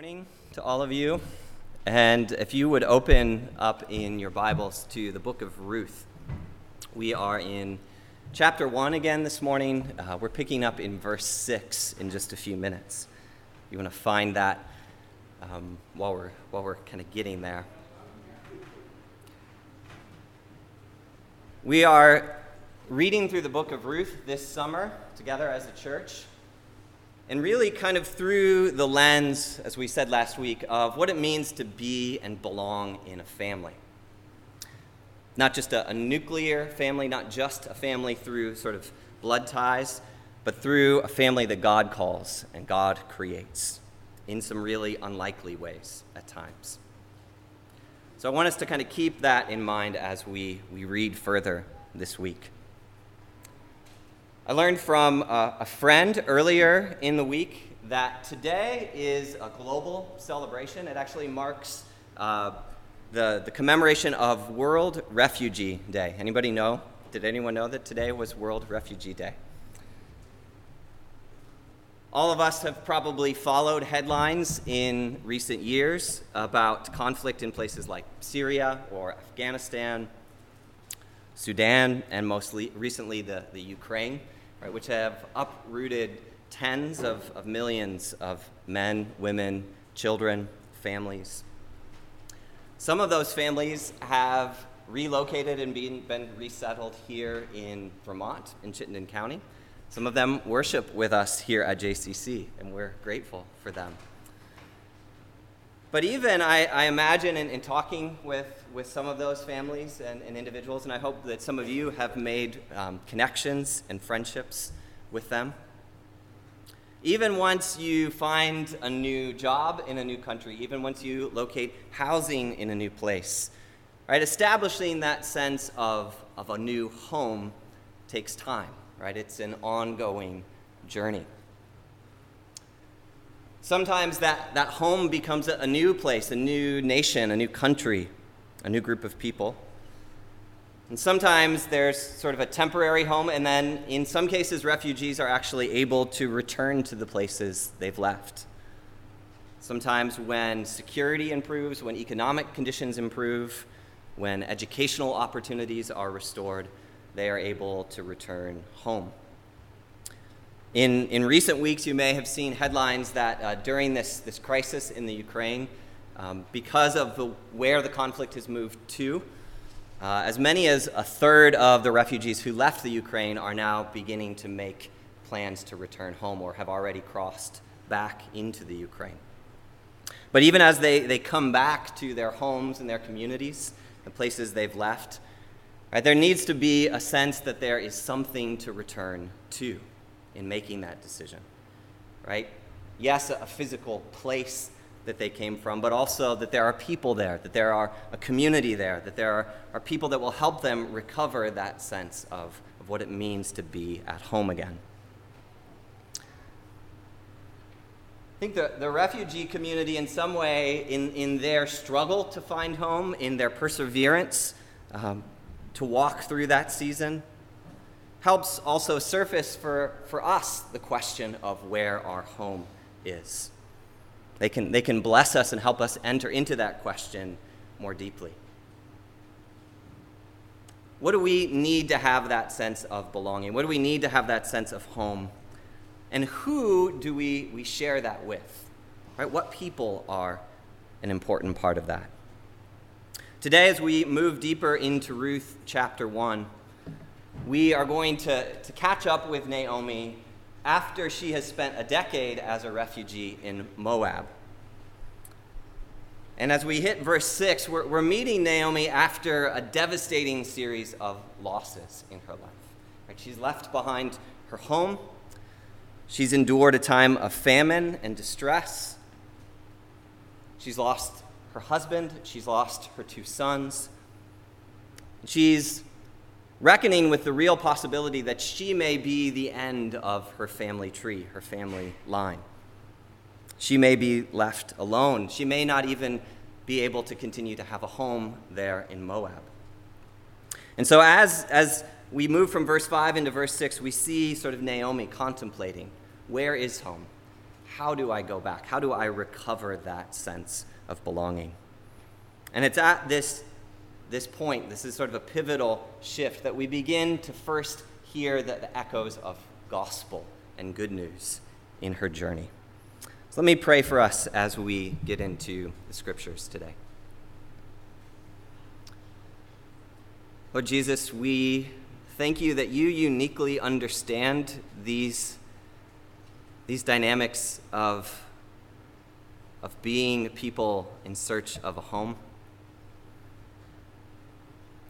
morning to all of you. And if you would open up in your Bibles to the book of Ruth, we are in chapter 1 again this morning. Uh, we're picking up in verse 6 in just a few minutes. You want to find that um, while we're, while we're kind of getting there. We are reading through the book of Ruth this summer together as a church. And really, kind of through the lens, as we said last week, of what it means to be and belong in a family. Not just a, a, nuclear family, not just a family through sort of blood ties, but through a family that God calls and God creates in some really unlikely ways at times. So I want us to kind of keep that in mind as we, we read further this week. I learned from a, a friend earlier in the week that today is a global celebration. It actually marks uh, the, the commemoration of World Refugee Day. Anybody know? Did anyone know that today was World Refugee Day? All of us have probably followed headlines in recent years about conflict in places like Syria or Afghanistan, Sudan, and most recently the, the Ukraine right, which have uprooted tens of, of millions of men, women, children, families. Some of those families have relocated and been, been resettled here in Vermont, in Chittenden County. Some of them worship with us here at JCC, and we're grateful for them. But even I, I imagine in, in, talking with, with some of those families and, and, individuals, and I hope that some of you have made um, connections and friendships with them. Even once you find a new job in a new country, even once you locate housing in a new place, right, establishing that sense of, of a new home takes time, right? It's an ongoing journey. Sometimes that, that home becomes a, a new place, a new nation, a new country, a new group of people. And sometimes there's sort of a temporary home, and then in some cases, refugees are actually able to return to the places they've left. Sometimes, when security improves, when economic conditions improve, when educational opportunities are restored, they are able to return home. In, in recent weeks, you may have seen headlines that uh, during this, this crisis in the Ukraine, um, because of the, where the conflict has moved to, uh, as many as a third of the refugees who left the Ukraine are now beginning to make plans to return home or have already crossed back into the Ukraine. But even as they, they come back to their homes and their communities, the places they've left, right, there needs to be a sense that there is something to return to in making that decision, right? Yes, a physical place that they came from, but also that there are people there, that there are a community there, that there are, are people that will help them recover that sense of, of what it means to be at home again. I think the, the refugee community, in some way, in, in their struggle to find home, in their perseverance um, to walk through that season, helps also surface for, for us the question of where our home is. They can, they can bless us and help us enter into that question more deeply. What do we need to have that sense of belonging? What do we need to have that sense of home? And who do we, we share that with? Right? What people are an important part of that? Today, as we move deeper into Ruth chapter 1, we are going to, to catch up with Naomi after she has spent a decade as a refugee in Moab. And as we hit verse 6, we're, we're meeting Naomi after a devastating series of losses in her life. Right? She's left behind her home, she's endured a time of famine and distress, she's lost her husband, she's lost her two sons. She's reckoning with the real possibility that she may be the end of her family tree, her family line. She may be left alone. She may not even be able to continue to have a home there in Moab. And so, as, as we move from verse 5 into verse 6, we see sort of Naomi contemplating where is home? how do I go back? How do I recover that sense of belonging? And it's at this, this point, this is sort of a pivotal shift, that we begin to first hear the, the echoes of gospel and good news in her journey. So let me pray for us as we get into the scriptures today. Lord Jesus, we thank you that you uniquely understand these, these dynamics of, of being people in search of a home.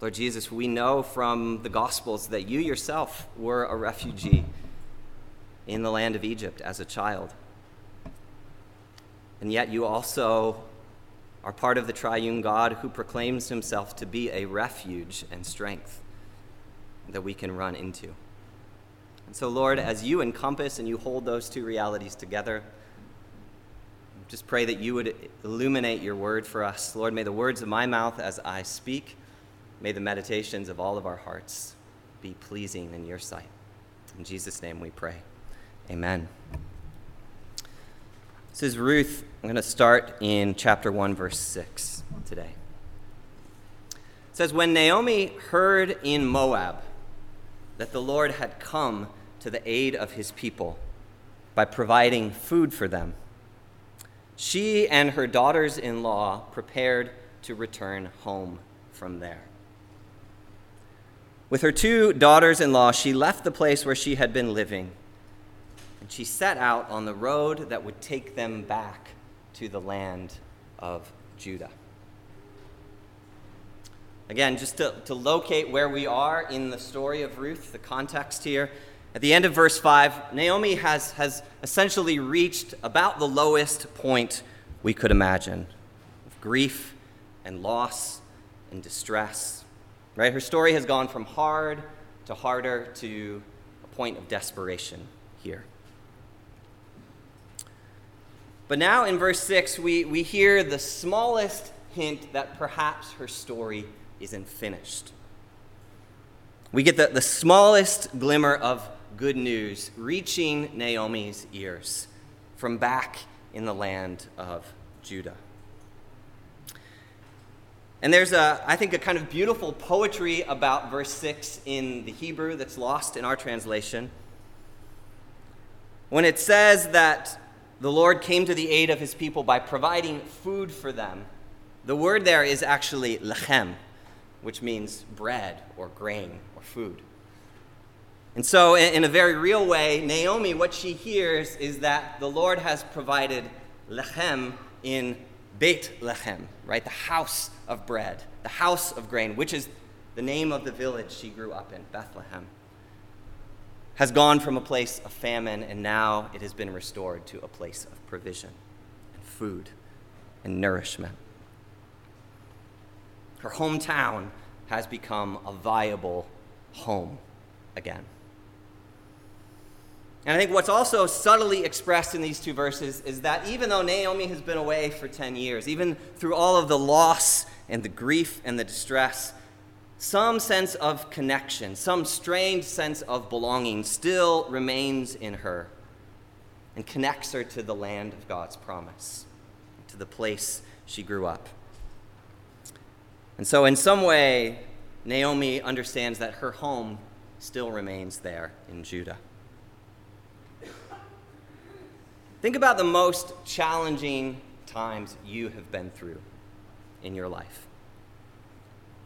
Lord Jesus, we know from the Gospels that you yourself were a refugee in the land of Egypt as a child. And yet you also are part of the triune God who proclaims himself to be a refuge and strength that we can run into. And so, Lord, as you encompass and you hold those two realities together, just pray that you would illuminate your word for us. Lord, may the words of my mouth as I speak, may the meditations of all of our hearts be pleasing in your sight. In Jesus' name we pray. Amen. This is Ruth. I'm going to start in chapter 1, verse 6 today. It says, When Naomi heard in Moab that the Lord had come to the aid of his people by providing food for them, she and her daughters in law prepared to return home from there. With her two daughters in law, she left the place where she had been living and she set out on the road that would take them back to the land of Judah. Again, just to, to locate where we are in the story of Ruth, the context here, at the end of verse 5, Naomi has, has essentially reached about the lowest point we could imagine of grief and loss and distress. Right? Her story has gone from hard to harder to a point of desperation here. But now in verse 6, we, we hear the smallest hint that perhaps her story isn't finished. We get the, the smallest glimmer of good news reaching Naomi's ears from back in the land of Judah. And there's a, I think, a kind of beautiful poetry about verse 6 in the Hebrew that's lost in our translation. When it says that the Lord came to the aid of his people by providing food for them. The word there is actually lechem, which means bread or grain or food. And so, in a very real way, Naomi, what she hears is that the Lord has provided lechem in Beit Lechem, right? The house of bread, the house of grain, which is the name of the village she grew up in, Bethlehem has gone from a place of famine and now it has been restored to a place of provision and food and nourishment. Her hometown has become a viable home again. And I think what's also subtly expressed in these two verses is that even though Naomi has been away for 10 years, even through all of the loss and the grief and the distress, some sense of connection, some strange sense of belonging still remains in her and connects her to the land of God's promise, to the place she grew up. And so, in some way, Naomi understands that her home still remains there in Judah. Think about the most challenging times you have been through in your life.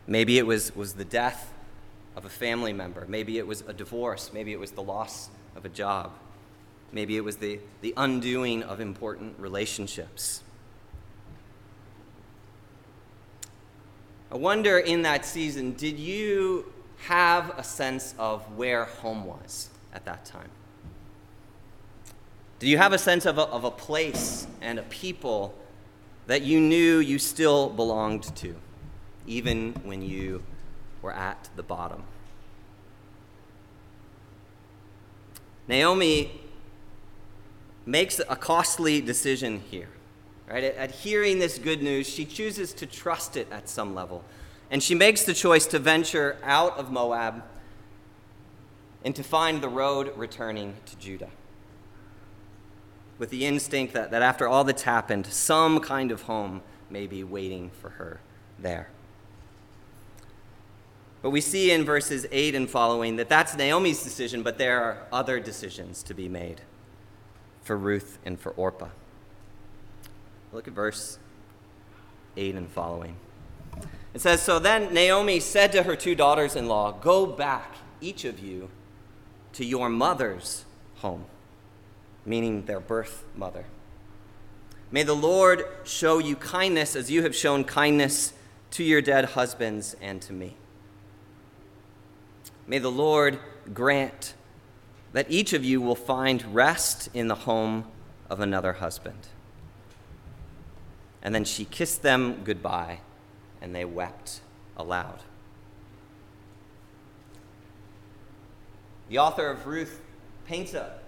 Maybe it was, was the death of a family member. Maybe it was a divorce. Maybe it was the loss of a job. Maybe it was the, the undoing of important relationships. I wonder in that season, did you have a sense of where home was at that time? Did you have a sense of a, of a place and a people that you knew you still belonged to? even when you were at the bottom. Naomi makes a costly decision here. Right? At, hearing this good news, she chooses to trust it at some level. And she makes the choice to venture out of Moab and to find the road returning to Judah. With the instinct that, that after all that's happened, some kind of home may be waiting for her there. But we see in verses 8 and following that that's Naomi's decision, but there are other decisions to be made for Ruth and for Orpah. Look at verse 8 and following. It says So then Naomi said to her two daughters in law, Go back, each of you, to your mother's home, meaning their birth mother. May the Lord show you kindness as you have shown kindness to your dead husbands and to me. May the Lord grant that each of you will find rest in the home of another husband. And then she kissed them goodbye, and they wept aloud. The author of Ruth paints a,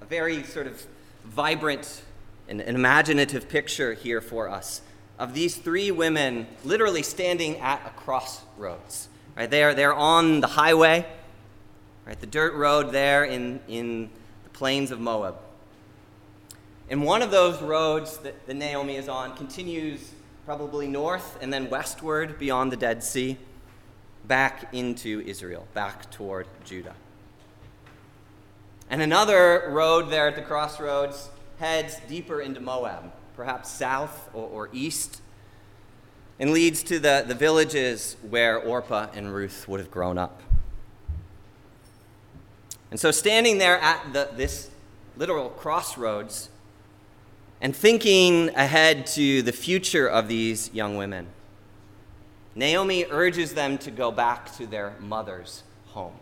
a very sort of vibrant and an imaginative picture here for us of these three women literally standing at a crossroads. Right? They are, they're on the highway, right? the dirt road there in, in the plains of Moab. And one of those roads that, that Naomi is on continues probably north and then westward beyond the Dead Sea, back into Israel, back toward Judah. And another road there at the crossroads heads deeper into Moab, perhaps south or, or east, and leads to the, the villages where Orpah and Ruth would have grown up. And so, standing there at the, this literal crossroads and thinking ahead to the future of these young women, Naomi urges them to go back to their mother's home.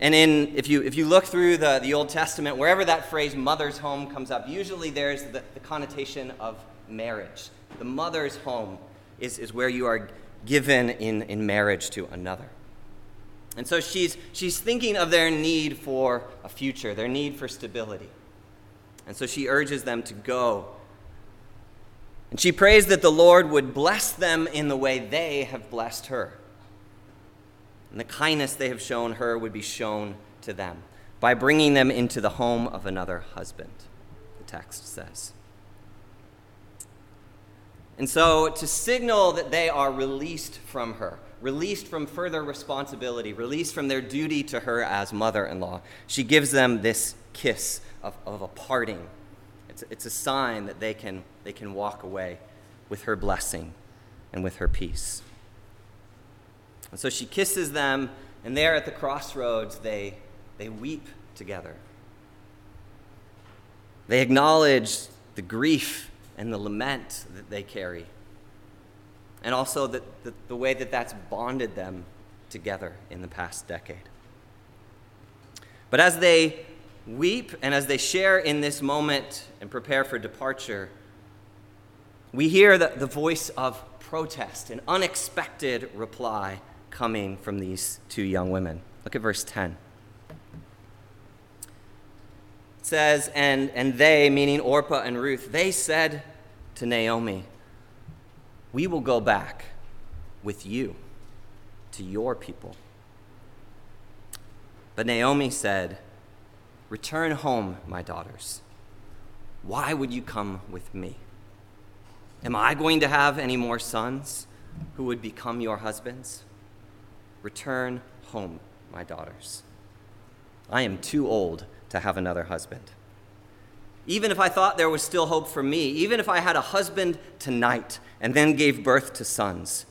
And in, if, you, if you look through the, the Old Testament, wherever that phrase mother's home comes up, usually there's the, the connotation of marriage. The mother's home is, is where you are given in, in marriage to another. And so she's, she's thinking of their need for a future, their need for stability. And so she urges them to go. And she prays that the Lord would bless them in the way they have blessed her and the kindness they have shown her would be shown to them by bringing them into the home of another husband, the text says. And so, to signal that they are released from her, released from further responsibility, released from their duty to her as mother in law, she gives them this kiss of, of a parting. It's, it's a sign that they can, they can walk away with her blessing and with her peace. And so she kisses them, and there at the crossroads, they, they weep together. They acknowledge the grief and the lament that they carry, and also the, the, way that that's bonded them together in the past decade. But as they weep and as they share in this moment and prepare for departure, we hear the, the voice of protest, an unexpected reply coming from these two young women. Look at verse 10. It says, and, and they, meaning Orpah and Ruth, they said to Naomi, We will go back with you to your people. But Naomi said, Return home, my daughters. Why would you come with me? Am I going to have any more sons who would become your husbands? Return home, my daughters. I am too old to have another husband. Even if I thought there was still hope for me, even if I had a husband tonight and then gave birth to sons,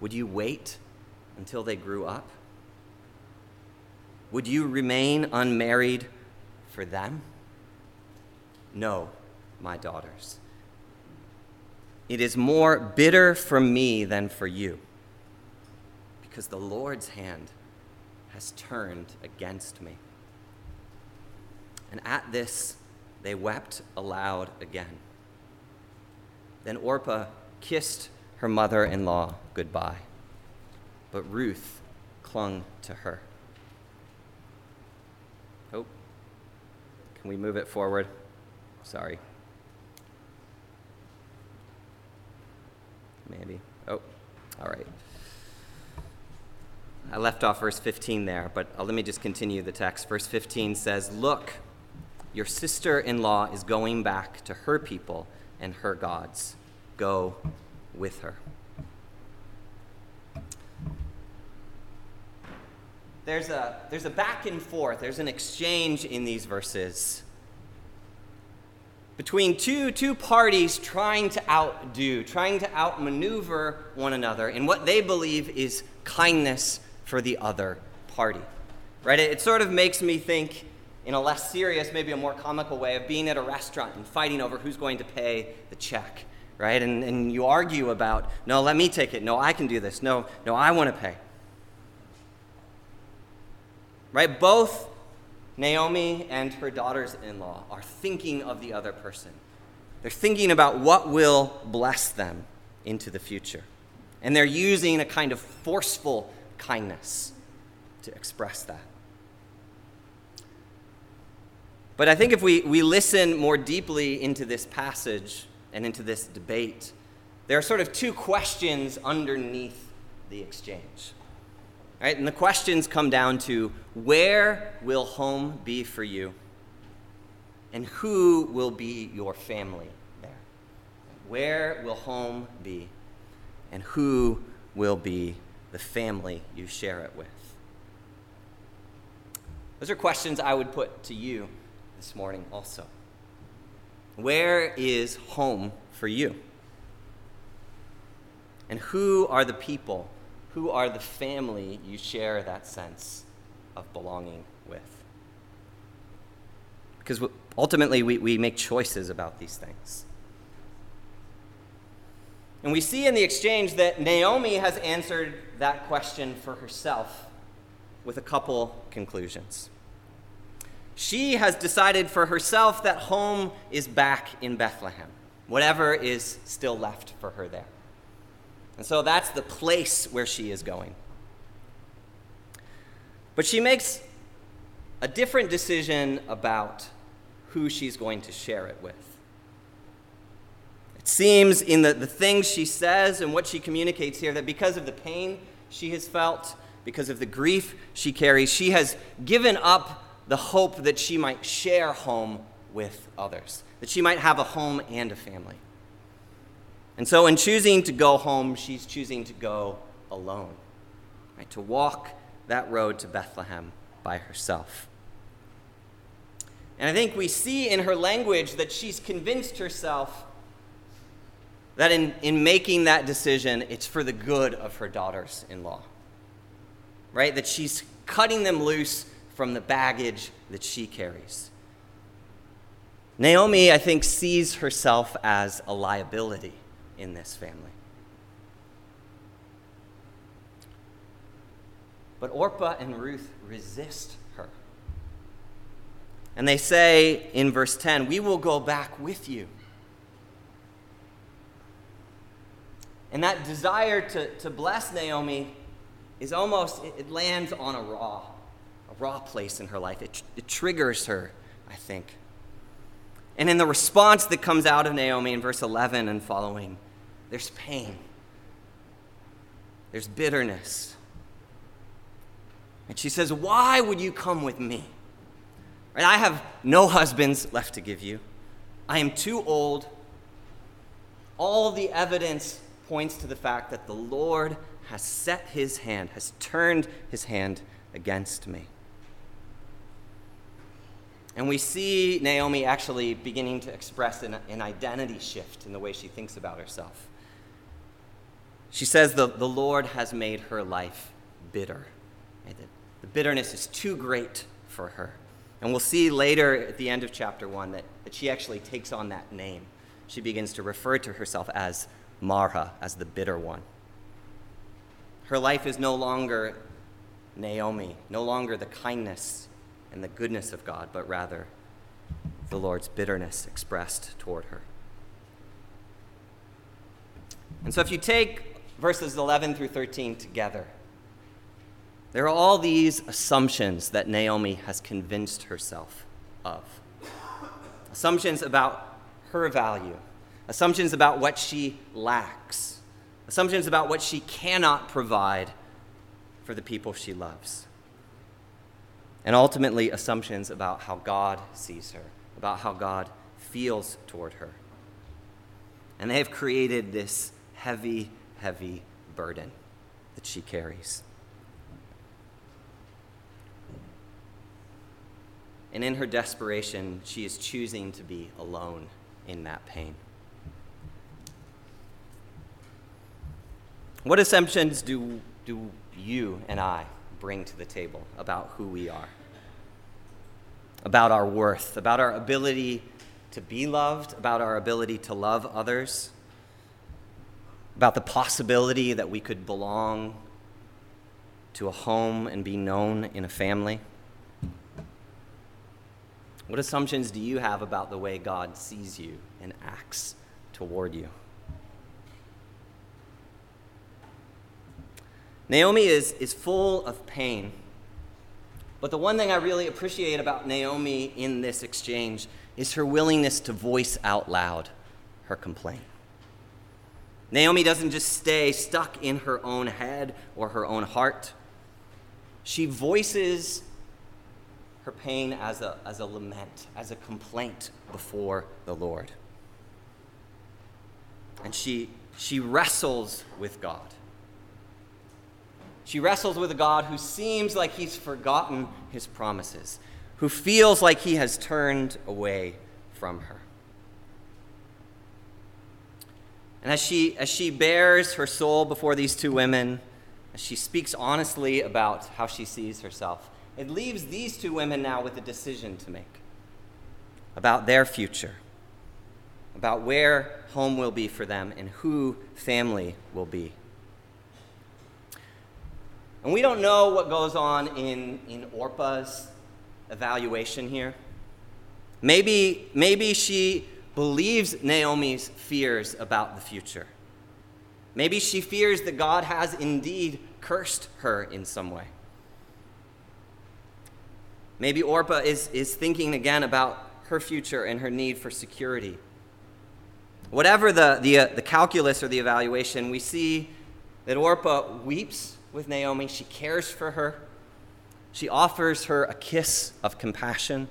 would you wait until they grew up? Would you remain unmarried for them? No, my daughters. It is more bitter for me than for you because the Lord's hand has turned against me. And at this, they wept aloud again. Then Orpah kissed her mother in law goodbye, but Ruth clung to her. Oh, can we move it forward? Sorry. Maybe. Oh, all right. I left off verse 15 there, but uh, let me just continue the text. Verse 15 says, Look, Your sister in law is going back to her people and her gods. Go with her. There's a, there's a back and forth, there's an exchange in these verses between two, two parties trying to outdo, trying to outmaneuver one another in what they believe is kindness for the other party. Right? It, it sort of makes me think in a less serious, maybe a more comical way of being at a restaurant and fighting over who's going to pay the check. Right? And, and you argue about, no, let me take it. No, I can do this. No, no, I want to pay. Right? Both Naomi and her daughters in law are thinking of the other person. They're thinking about what will bless them into the future. And they're using a kind of forceful kindness to express that. But I think if we, we listen more deeply into this passage and into this debate, there are sort of two questions underneath the exchange. Right? And the questions come down to where will home be for you? And who will be your family there? Where will home be? And who will be the family you share it with? Those are questions I would put to you this morning also. Where is home for you? And who are the people who are the family you share that sense of belonging with. Because ultimately, we, we make choices about these things. And we see in the exchange that Naomi has answered that question for herself with a couple conclusions. She has decided for herself that home is back in Bethlehem, whatever is still left for her there. And so that's the place where she is going. But she makes a different decision about who she's going to share it with. Seems in the, the things she says and what she communicates here that because of the pain she has felt, because of the grief she carries, she has given up the hope that she might share home with others, that she might have a home and a family. And so, in choosing to go home, she's choosing to go alone, right? to walk that road to Bethlehem by herself. And I think we see in her language that she's convinced herself that in, in making that decision, it's for the good of her daughters in law. Right? That she's cutting them loose from the baggage that she carries. Naomi, I think, sees herself as a liability in this family. But Orpah and Ruth resist her. And they say in verse 10, We will go back with you. And that desire to, to bless Naomi is almost, it, it lands on a raw, a raw place in her life. It, it triggers her, I think. And in the response that comes out of Naomi in verse 11 and following, there's pain, there's bitterness. And she says, Why would you come with me? Right? I have no husbands left to give you. I am too old. All the evidence points to the fact that the Lord has set his hand, has turned his hand against me. And we see Naomi actually beginning to express an, an identity shift in the way she thinks about herself. She says the, the Lord has made her life bitter. The bitterness is too great for her. And we'll see later at the end of chapter 1 that, that she actually takes on that name. She begins to refer to herself as Mara, as the bitter one. Her life is no longer Naomi, no longer the kindness and the goodness of God, but rather the Lord's bitterness expressed toward her. And so if you take verses 11 through 13 together. There are all these assumptions that Naomi has convinced herself of assumptions about her value, assumptions about what she lacks, assumptions about what she cannot provide for the people she loves, and ultimately assumptions about how God sees her about how God feels toward her. And they have created this heavy, heavy burden that she carries. And in her desperation, she is choosing to be alone in that pain. What assumptions do, do you and I bring to the table about who we are? About our worth, about our ability to be loved, about our ability to love others, about the possibility that we could belong to a home and be known in a family? What assumptions do you have about the way God sees you and acts toward you? Naomi is, is full of pain. But the one thing I really appreciate about Naomi in this exchange is her willingness to voice out loud her complaint. Naomi doesn't just stay stuck in her own head or her own heart. She voices her pain as a, as a lament, as a complaint before the Lord. And she, she wrestles with God. She wrestles with a God who seems like he's forgotten his promises, who feels like he has turned away from her. And as she, as she bares her soul before these two women, as she speaks honestly about how she sees herself, it leaves these two women now with a decision to make about their future, about where home will be for them, and who family will be. And we don't know what goes on in, in Orpah's evaluation here. Maybe, maybe she believes Naomi's fears about the future. Maybe she fears that God has indeed cursed her in some way. Maybe Orpah is, is thinking again about her future and her need for security. Whatever the, the, uh, the calculus or the evaluation, we see that Orpah weeps with Naomi. She cares for her. She offers her a kiss of compassion.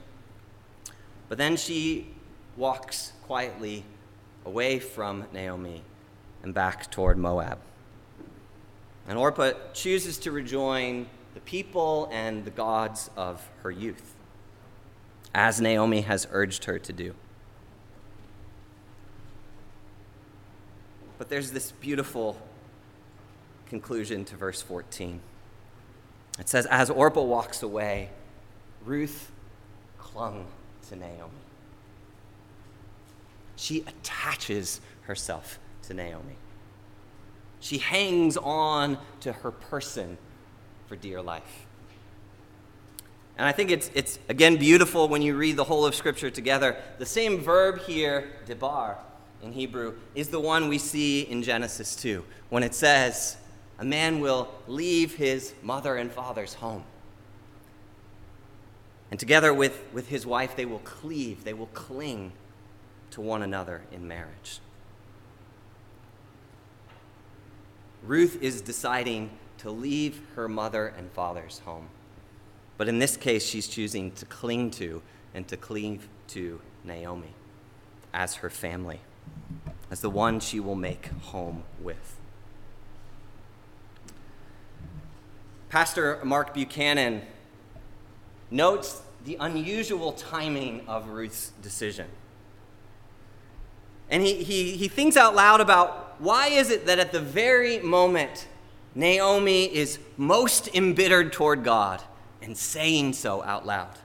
But then she walks quietly away from Naomi and back toward Moab. And Orpah chooses to rejoin the people and the gods of her youth, as Naomi has urged her to do. But there's this beautiful conclusion to verse 14. It says, As Orpah walks away, Ruth clung to Naomi. She attaches herself to Naomi. She hangs on to her person for dear life. And I think it's, it's again beautiful when you read the whole of Scripture together. The same verb here, debar, in Hebrew, is the one we see in Genesis 2, when it says, A man will leave his mother and father's home. And together with, with his wife, they will cleave, they will cling to one another in marriage. Ruth is deciding to leave her mother and father's home. But in this case, she's choosing to cling to and to cleave to Naomi as her family, as the one she will make home with. Pastor Mark Buchanan notes the unusual timing of Ruth's decision. And he, he, he thinks out loud about why is it that at the very moment Naomi is most embittered toward God and saying so out loud.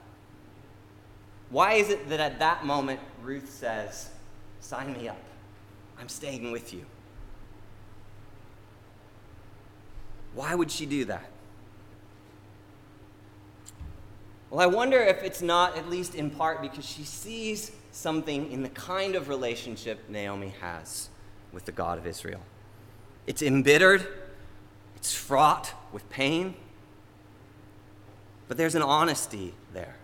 Why is it that at that moment Ruth says, Sign me up, I'm staying with you? Why would she do that? Well, I wonder if it's not, at least in part, because she sees something in the kind of relationship Naomi has with the God of Israel. It's embittered, it's fraught with pain, but there's an honesty there.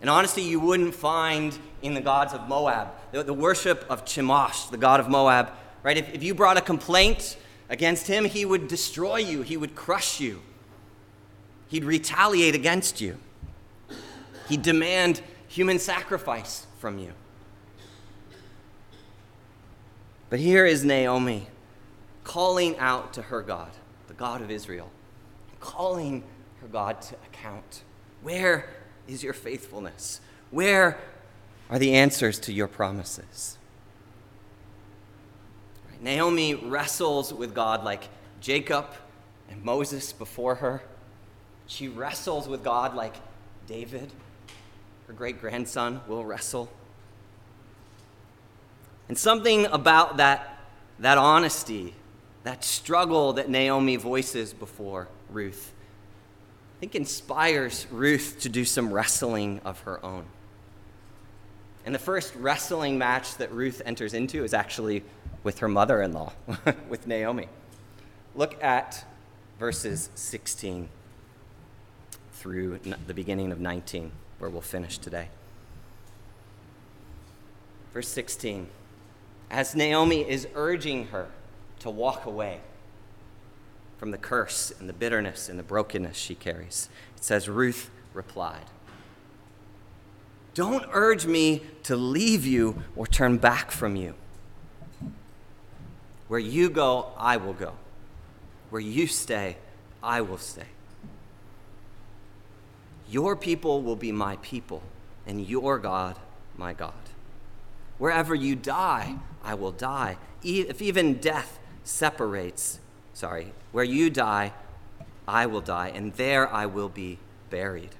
An honesty you wouldn't find in the gods of Moab, the, the worship of Chemosh, the god of Moab, right? If, if you brought a complaint against him, he would destroy you, he would crush you, he'd retaliate against you, he'd demand human sacrifice from you. But here is Naomi calling out to her God, the God of Israel, calling her God to account. Where is your faithfulness? Where are the answers to your promises? Naomi wrestles with God like Jacob and Moses before her. She wrestles with God like David, her great grandson, will wrestle. And something about that, that honesty, that struggle that Naomi voices before Ruth, I think inspires Ruth to do some wrestling of her own. And the first wrestling match that Ruth enters into is actually with her mother in law, with Naomi. Look at verses 16 through the beginning of 19, where we'll finish today. Verse 16 As Naomi is urging her to walk away from the curse and the bitterness and the brokenness she carries, it says, Ruth replied, Don't urge me to leave you or turn back from you. Where you go, I will go. Where you stay, I will stay. Your people will be my people, and your God, my God. Wherever you die, I will die. If even death separates, sorry, where you die, I will die, and there I will be buried.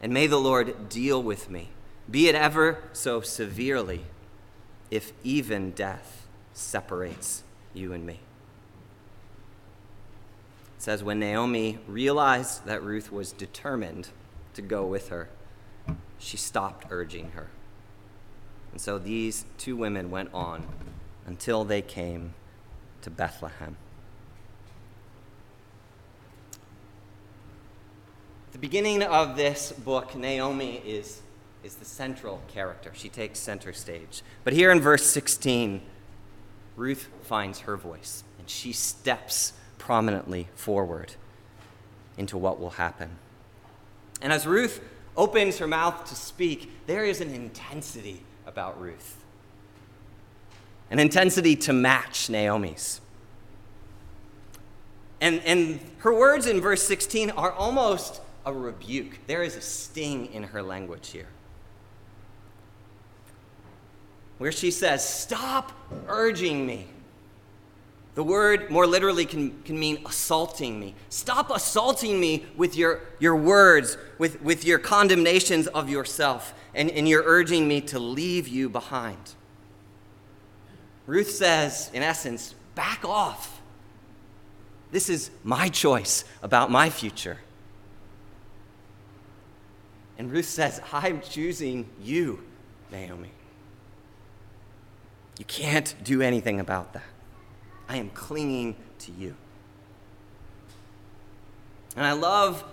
And may the Lord deal with me, be it ever so severely, if even death separates you and me. Says, when Naomi realized that Ruth was determined to go with her, she stopped urging her. And so these two women went on until they came to Bethlehem. At the beginning of this book, Naomi is, is the central character. She takes center stage. But here in verse 16, Ruth finds her voice and she steps prominently forward into what will happen. And as Ruth opens her mouth to speak, there is an intensity about Ruth, an intensity to match Naomi's. And, and her words in verse 16 are almost a rebuke. There is a sting in her language here where she says, Stop urging me. The word more literally can, can mean assaulting me. Stop assaulting me with your, your words, with, with your condemnations of yourself, and, and you're urging me to leave you behind. Ruth says, in essence, back off. This is my choice about my future. And Ruth says, I'm choosing you, Naomi. You can't do anything about that. I am clinging to you. And I love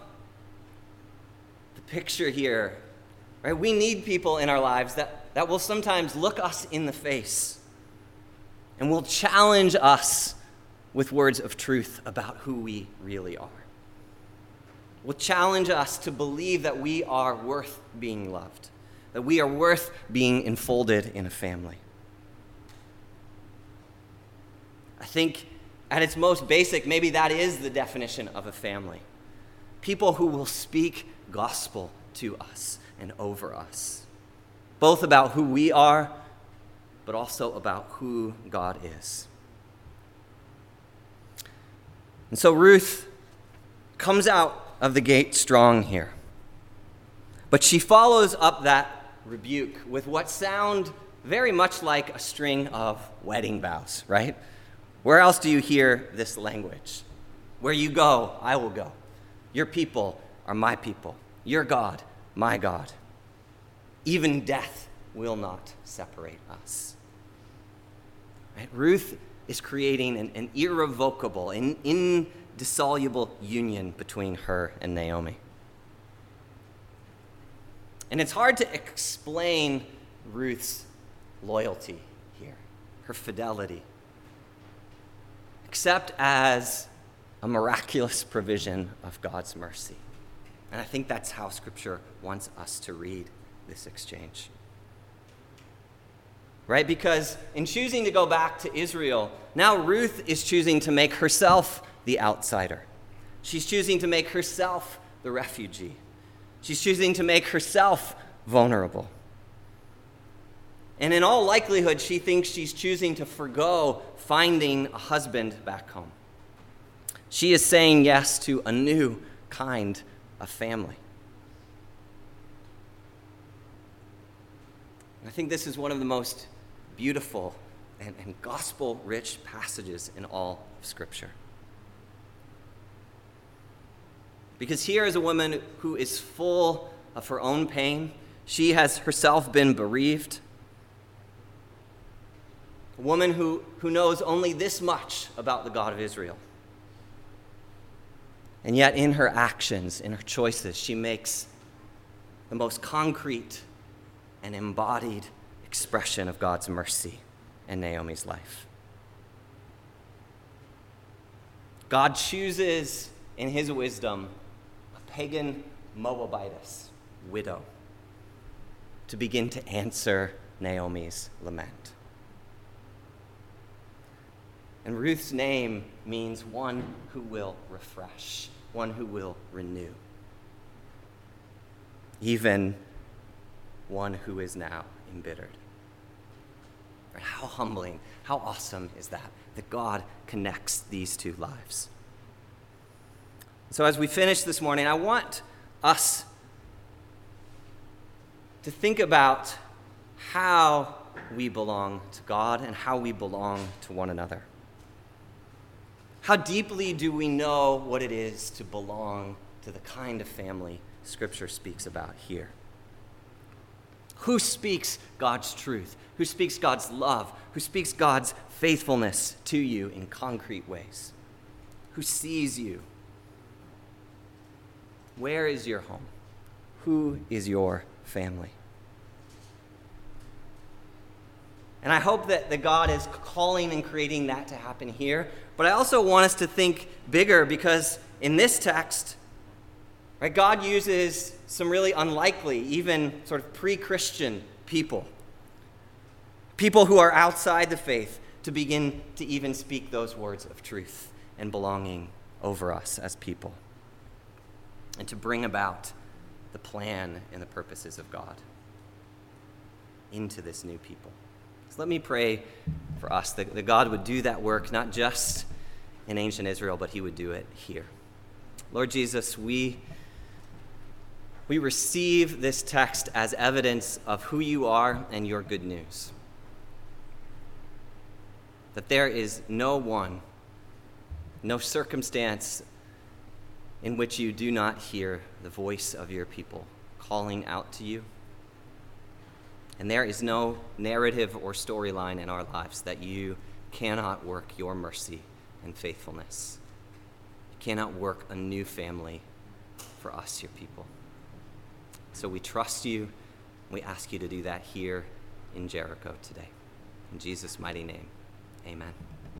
the picture here, right? We need people in our lives that, that will sometimes look us in the face and will challenge us with words of truth about who we really are. Will challenge us to believe that we are worth being loved, that we are worth being enfolded in a family. I think at its most basic, maybe that is the definition of a family. People who will speak gospel to us and over us, both about who we are, but also about who God is. And so Ruth comes out of the gate strong here. But she follows up that rebuke with what sound very much like a string of wedding vows, right? Where else do you hear this language? Where you go, I will go. Your people are my people. Your God, my God. Even death will not separate us. Right? Ruth is creating an, an irrevocable, an indissoluble union between her and Naomi. And it's hard to explain Ruth's loyalty here, her fidelity except as a miraculous provision of God's mercy. And I think that's how Scripture wants us to read this exchange. Right? Because in choosing to go back to Israel, now Ruth is choosing to make herself the outsider. She's choosing to make herself the refugee. She's choosing to make herself vulnerable. And in all likelihood, she thinks she's choosing to forego finding a husband back home. She is saying yes to a new kind of family. I think this is one of the most beautiful and, and gospel rich passages in all of Scripture. Because here is a woman who is full of her own pain. She has herself been bereaved a woman who, who knows only this much about the God of Israel. And yet, in her actions, in her choices, she makes the most concrete and embodied expression of God's mercy in Naomi's life. God chooses, in his wisdom, a pagan Moabitess widow to begin to answer Naomi's lament. And Ruth's name means one who will refresh, one who will renew. Even one who is now embittered. How humbling, how awesome is that? That God connects these two lives. So, as we finish this morning, I want us to think about how we belong to God and how we belong to one another. How deeply do we know what it is to belong to the kind of family Scripture speaks about here? Who speaks God's truth? Who speaks God's love? Who speaks God's faithfulness to you in concrete ways? Who sees you? Where is your home? Who is your family? And I hope that, the God is calling and creating that to happen here. But I also want us to think bigger because in this text, right, God uses some really unlikely, even sort of pre Christian people, people who are outside the faith, to begin to even speak those words of truth and belonging over us as people, and to bring about the plan and the purposes of God into this new people. So let me pray for us that, that God would do that work, not just in ancient Israel, but He would do it here. Lord Jesus, we, we receive this text as evidence of who you are and your good news. That there is no one, no circumstance in which you do not hear the voice of your people calling out to you. And there is no narrative or storyline in our lives that you cannot work your mercy and faithfulness. You cannot work a new family for us, your people. So we trust you. We ask you to do that here in Jericho today. In Jesus' mighty name, amen.